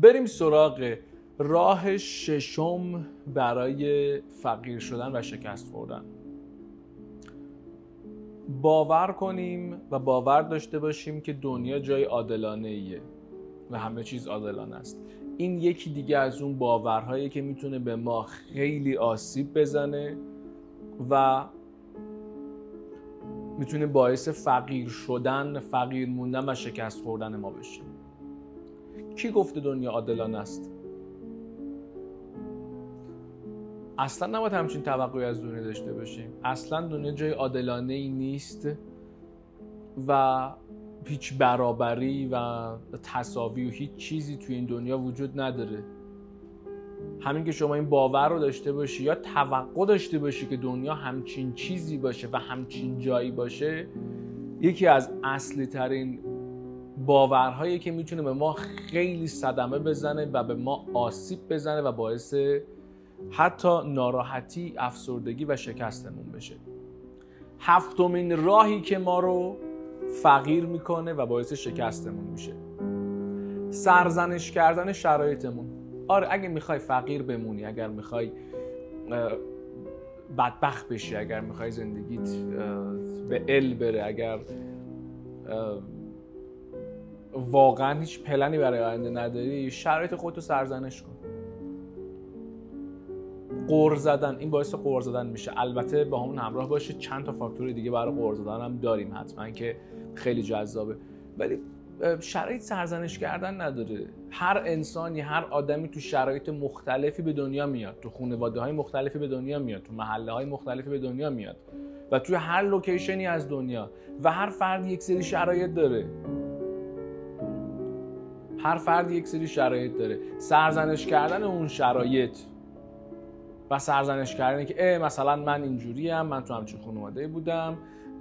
بریم سراغ راه ششم برای فقیر شدن و شکست خوردن. باور کنیم و باور داشته باشیم که دنیا جای عادلانه ایه و همه چیز عادلانه است. این یکی دیگه از اون باورهایی که می‌تونه به ما خیلی آسیب بزنه و می‌تونه باعث فقیر شدن، فقیر موندن و شکست خوردن ما بشه. کی گفته دنیا عادلانه است؟ اصلا نباید همچین توقعی از دنیا داشته باشیم اصلا دنیا جای عادلانه ای نیست و هیچ برابری و تصاوی و هیچ چیزی توی این دنیا وجود نداره همین که شما این باور رو داشته باشی یا توقع داشته باشی که دنیا همچین چیزی باشه و همچین جایی باشه یکی از اصلی ترین باورهایی که می‌تونه به ما خیلی صدمه بزنه و به ما آسیب بزنه و باعث حتی ناراحتی، افسردگی و شکستمون بشه. هفتمین راهی که ما رو فقیر می‌کنه و باعث شکستمون میشه. سرزنش کردن شرایطمون. آره اگه می‌خوای فقیر بمونی اگر می‌خوای بدبخت بشی اگر می‌خوای زندگیت به ال بره اگر واقعا هیچ پلنی برای آینده نداری. شرایط خودتو سرزنش کن. قور زدن این باعث قور زدن میشه. البته با همون همراه باشه. چند تا فاکتور دیگه برای قور زدن هم داریم حتما که خیلی جذابه. ولی شرایط سرزنش کردن نداره. هر انسانی هر آدمی تو شرایط مختلفی به دنیا میاد. تو خانواده های مختلفی به دنیا میاد. تو محله های مختلفی به دنیا میاد. و توی هر لوکیشنی از دنیا. و هر فرد یک سری شرایط داره. هر فرد یک سری شرایط داره. سرزنش کردن اون شرایط و سرزنش کردن که اه مثلا من اینجوریم من تو همچین خانواده بودم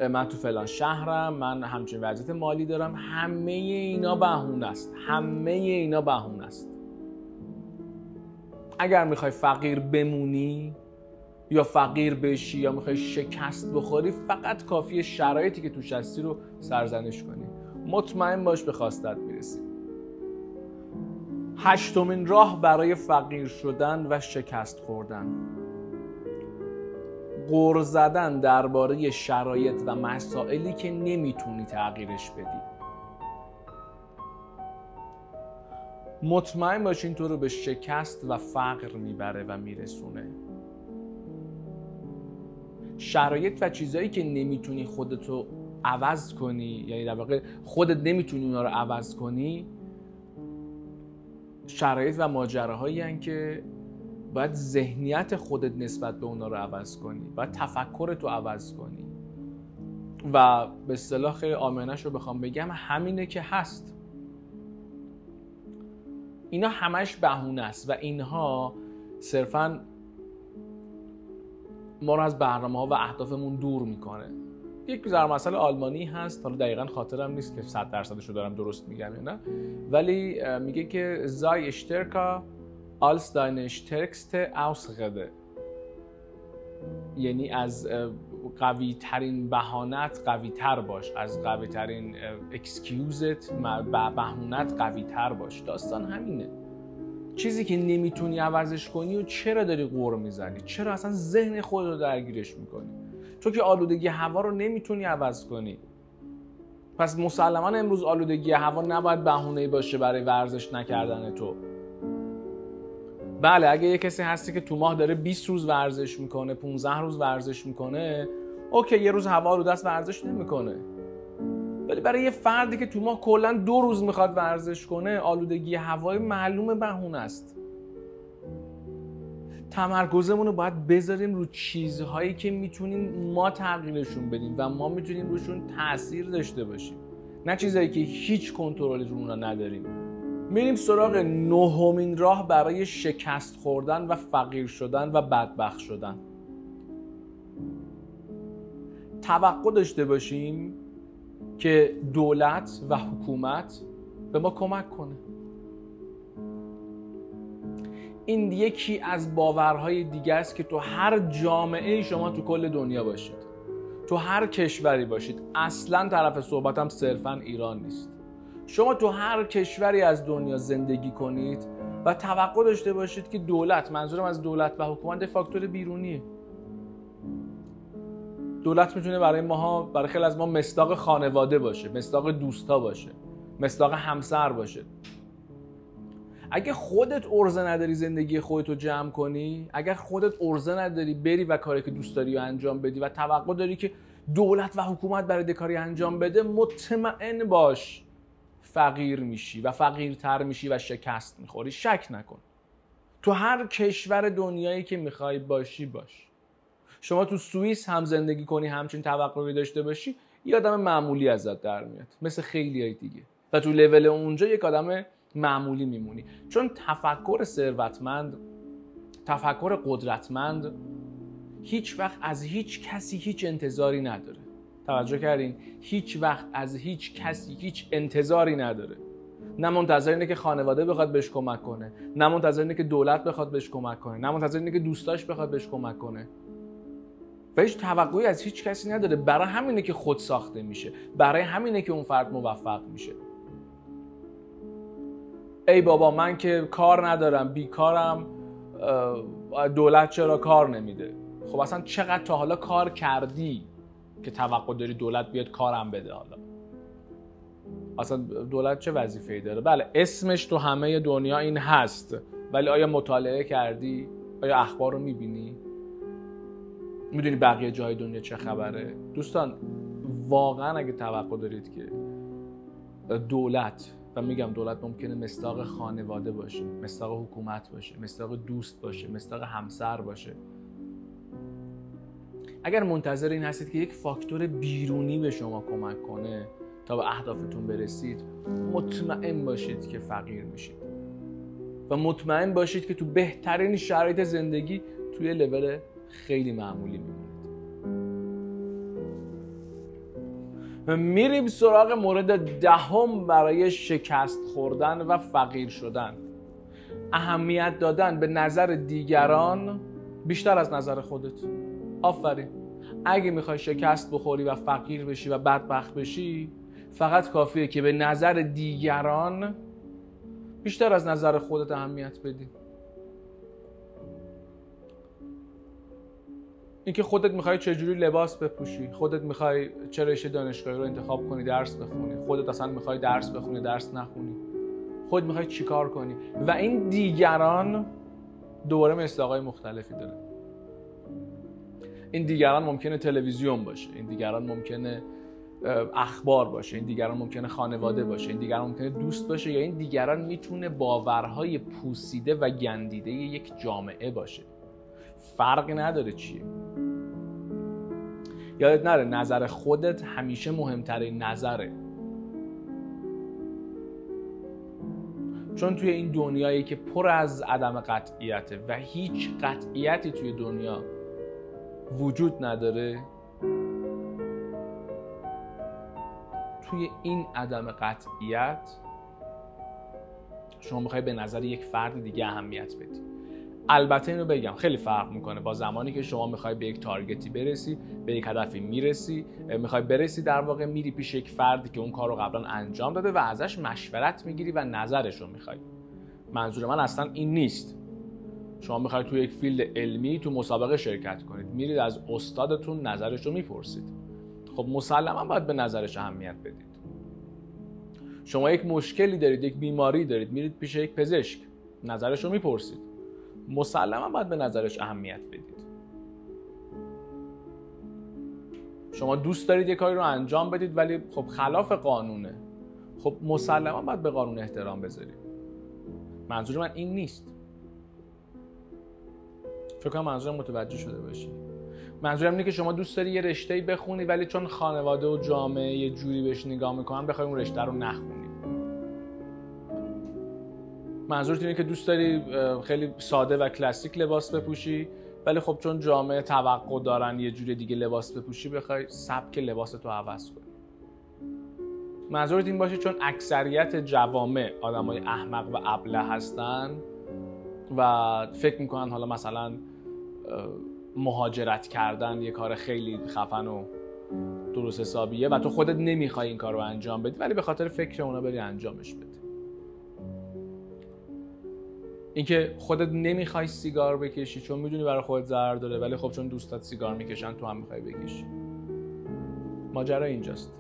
من تو فلان شهرم من همچین وضعیت مالی دارم. همه اینا بهونه است. همه اینا بهونه است. اگر می‌خوای فقیر بمونی یا فقیر بشی یا می‌خوای شکست بخوری فقط کافی شرایطی که توش هستی رو سرزنش کنی. مطمئن باش به خواستت می‌رسی. هشتمین راه برای فقیر شدن و شکست خوردن. غور زدن درباره شرایط و مسائلی که نمی‌تونی تغییرش بدی. مطمئن باشین تو رو به شکست و فقر می‌بره و میرسونه. شرایط و چیزهایی که نمی‌تونی خودتو عوض کنی یعنی در واقع خودت نمی‌تونی اونا رو عوض کنی شرایط و ماجراهایی که باید ذهنیت خودت نسبت به اونا رو عوض کنی باید تفکر تو عوض کنی. و به اصطلاح خیلی آمنش رو بخوام بگم همینه که هست. اینا همش بهونه است و اینها صرفا ما رو از برنامه ها و اهدافمون دور می‌کنه. یک ضرب مسئله آلمانی هست. حالا دقیقا خاطرم نیست که 100 درصدش رو دارم درست میگم نه. ولی میگه که زای اشترکا deine stärkste Ausrede یعنی از قوی ترین بهانت قوی تر باش. از قوی ترین اکسکیوزت بهونت قوی تر باش. داستان همینه. چیزی که نمی‌تونی عوضش کنی و چرا داری قور می‌زنی؟ چرا اصلا ذهن خود رو درگیرش می‌کنی؟ تو که آلودگی هوا رو نمی‌تونی عوض کنی. پس مسلما امروز آلودگی هوا نباید بهونه باشه برای ورزش نکردن تو. بله اگه یه کسی هستی که تو ماه داره 20 روز ورزش می‌کنه 15 روز ورزش می‌کنه اوکی یه روز هوا رو دست ورزش نمی‌کنه. ولی برای یه فردی که تو ماه کلا دو روز می‌خواد ورزش کنه آلودگی هوای معلوم بهونه است. تمرکزمون رو باید بذاریم رو چیزهایی که می‌تونیم ما تغییرشون بدیم و ما می‌تونیم روشون تاثیر داشته باشیم. نه چیزهایی که هیچ کنترلی رو اونا نداریم. میریم سراغ نهمین راه برای شکست خوردن و فقیر شدن و بدبخت شدن. توقع داشته باشیم که دولت و حکومت به ما کمک کنه. این یکی از باورهای دیگه است که تو هر جامعه شما تو کل دنیا باشید. تو هر کشوری باشید. اصلا طرف صحبتم صرفا ایران نیست. شما تو هر کشوری از دنیا زندگی کنید و توقع داشته باشید که دولت منظورم از دولت و حکومت فاکتور بیرونیه. دولت می‌تونه برای ماها برای خیلی از ما مصداق خانواده باشه مصداق دوستا باشه مصداق همسر باشه. اگه خودت ارزه نداری زندگی خودتو جمع کنی اگر خودت ارزه نداری بری و کاری که دوست داری و انجام بدی و توقع داری که دولت و حکومت برای کاری انجام بده مطمئن باش فقیر میشی و فقیرتر میشی و شکست می‌خوری. شک نکن. تو هر کشور دنیایی که می‌خوای باشی باش. شما تو سوئیس هم زندگی کنی همچین توقعی داشته باشی یه آدم معمولی ازت در میاد. مثل خیلی های دیگه. و تو لول اونجا یک آدم معمولی میمونی. چون تفکر ثروتمند تفکر قدرتمند هیچ وقت از هیچ کسی هیچ انتظاری نداره. توجه کردین؟ هیچ وقت از هیچ کسی هیچ انتظاری نداره. نه منتظر اینه که خانواده بخواد بهش کمک کنه نه منتظر اینه که دولت بخواد بهش کمک کنه نه منتظر اینه که دوستاش بخواد بهش کمک کنه. و هیچ توقعی از هیچ کسی نداره. برای همینه که خود ساخته میشه. برای همینه که اون فرد موفق میشه. ای بابا من که کار ندارم بیکارم دولت چرا کار نمیده؟ خب اصلا چقدر تا حالا کار کردی که توقع داری دولت بیاد کارم بده حالا؟ اصلا دولت چه وظیفه‌ای داره؟ بله اسمش تو همه دنیا این هست ولی آیا مطالعه کردی؟ آیا اخبار رو می‌بینی؟ می‌دونی بقیه جای دنیا چه خبره؟ دوستان واقعا اگه توقع دارید که دولت میگم دولت ممکنه مستاق خانواده باشه مستاق حکومت باشه مستاق دوست باشه مستاق همسر باشه. اگر منتظر این هستید که یک فاکتور بیرونی به شما کمک کنه تا به اهدافتون برسید مطمئن باشید که فقیر میشید. و مطمئن باشید که تو بهترین شرایط زندگی توی لول خیلی معمولی میمونید میریم سراغ مورد دهم برای شکست خوردن و فقیر شدن. اهمیت دادن به نظر دیگران بیشتر از نظر خودت. آفرین. اگه می‌خوای شکست بخوری و فقیر بشی و بدبخت بشی فقط کافیه که به نظر دیگران بیشتر از نظر خودت اهمیت بدی. اینکه خودت می‌خوای چجوری لباس بپوشی خودت می‌خوای چه رشته دانشگاهی رو انتخاب کنی درس بخونی خودت اصلا می‌خوای درس بخونی درس نخونی خود می‌خوای چیکار کنی؟ و این دیگران دوباره مصداقای مختلفی داره. این دیگران ممکنه تلویزیون باشه این دیگران ممکنه اخبار باشه این دیگران ممکنه خانواده باشه این دیگران ممکنه دوست باشه یا این دیگران می‌تونه باورهای پوسیده و گندیده یک جامعه باشه. فرقی نداره چیه. یادت نره نظر خودت همیشه مهمترین نظره. چون توی این دنیایی که پر از عدم قطعیته و هیچ قطعیتی توی دنیا وجود نداره توی این عدم قطعیت شما می‌خوای به نظر یک فرد دیگه اهمیت بدی. البته اینو بگم خیلی فرق می‌کنه. با زمانی که شما می‌خوای به یک تارگتی برسی به یک هدفی می‌رسی می‌خوای برسی در واقع میری پیش یک فردی که اون کار رو قبلا انجام داده و ازش مشورت می‌گیری و نظرش رو می‌خوای. منظور من اصلا این نیست. شما می‌خواید تو یک فیلد علمی تو مسابقه شرکت کنید. میرید از استادتون نظرش رو می‌پرسید. خب مسلما باید به نظرش اهمیت بدید. شما یک مشکلی دارید یک بیماری دارید میرید پیش یک پزشک. نظرش رو می‌پرسید. مسلما باید به نظرش اهمیت بدید. شما دوست دارید یک کاری رو انجام بدید ولی خب خلاف قانونه. خب مسلما باید به قانون احترام بذارید. منظور من این نیست. فکر کنم منظورم متوجه شده باشی. منظورم اینه که شما دوست داری یه رشته بخونی ولی چون خانواده و جامعه یه جوری بهش نگاه می‌کنن بخوای اون رشته رو نخونی. منظورت اینه که دوست داری خیلی ساده و کلاسیک لباس بپوشی ولی خب چون جامعه توقع دارن یه جوری دیگه لباس بپوشی بخوای سبک لباس تو عوض کنی. منظورت این باشه چون اکثریت جوامع آدمای احمق و ابله هستن و فکر می‌کنن حالا مثلا مهاجرت کردن یه کار خیلی خفن و درست حسابیه و تو خودت نمی‌خوای این کار رو انجام بدی ولی به خاطر فکر اونا بری انجامش بدی. اینکه خودت نمی‌خوای سیگار بکشی چون می‌دونی برای خودت ضرر داره ولی خب چون دوستات سیگار می‌کشن تو هم می‌خوای بکشی. ماجرا اینجاست.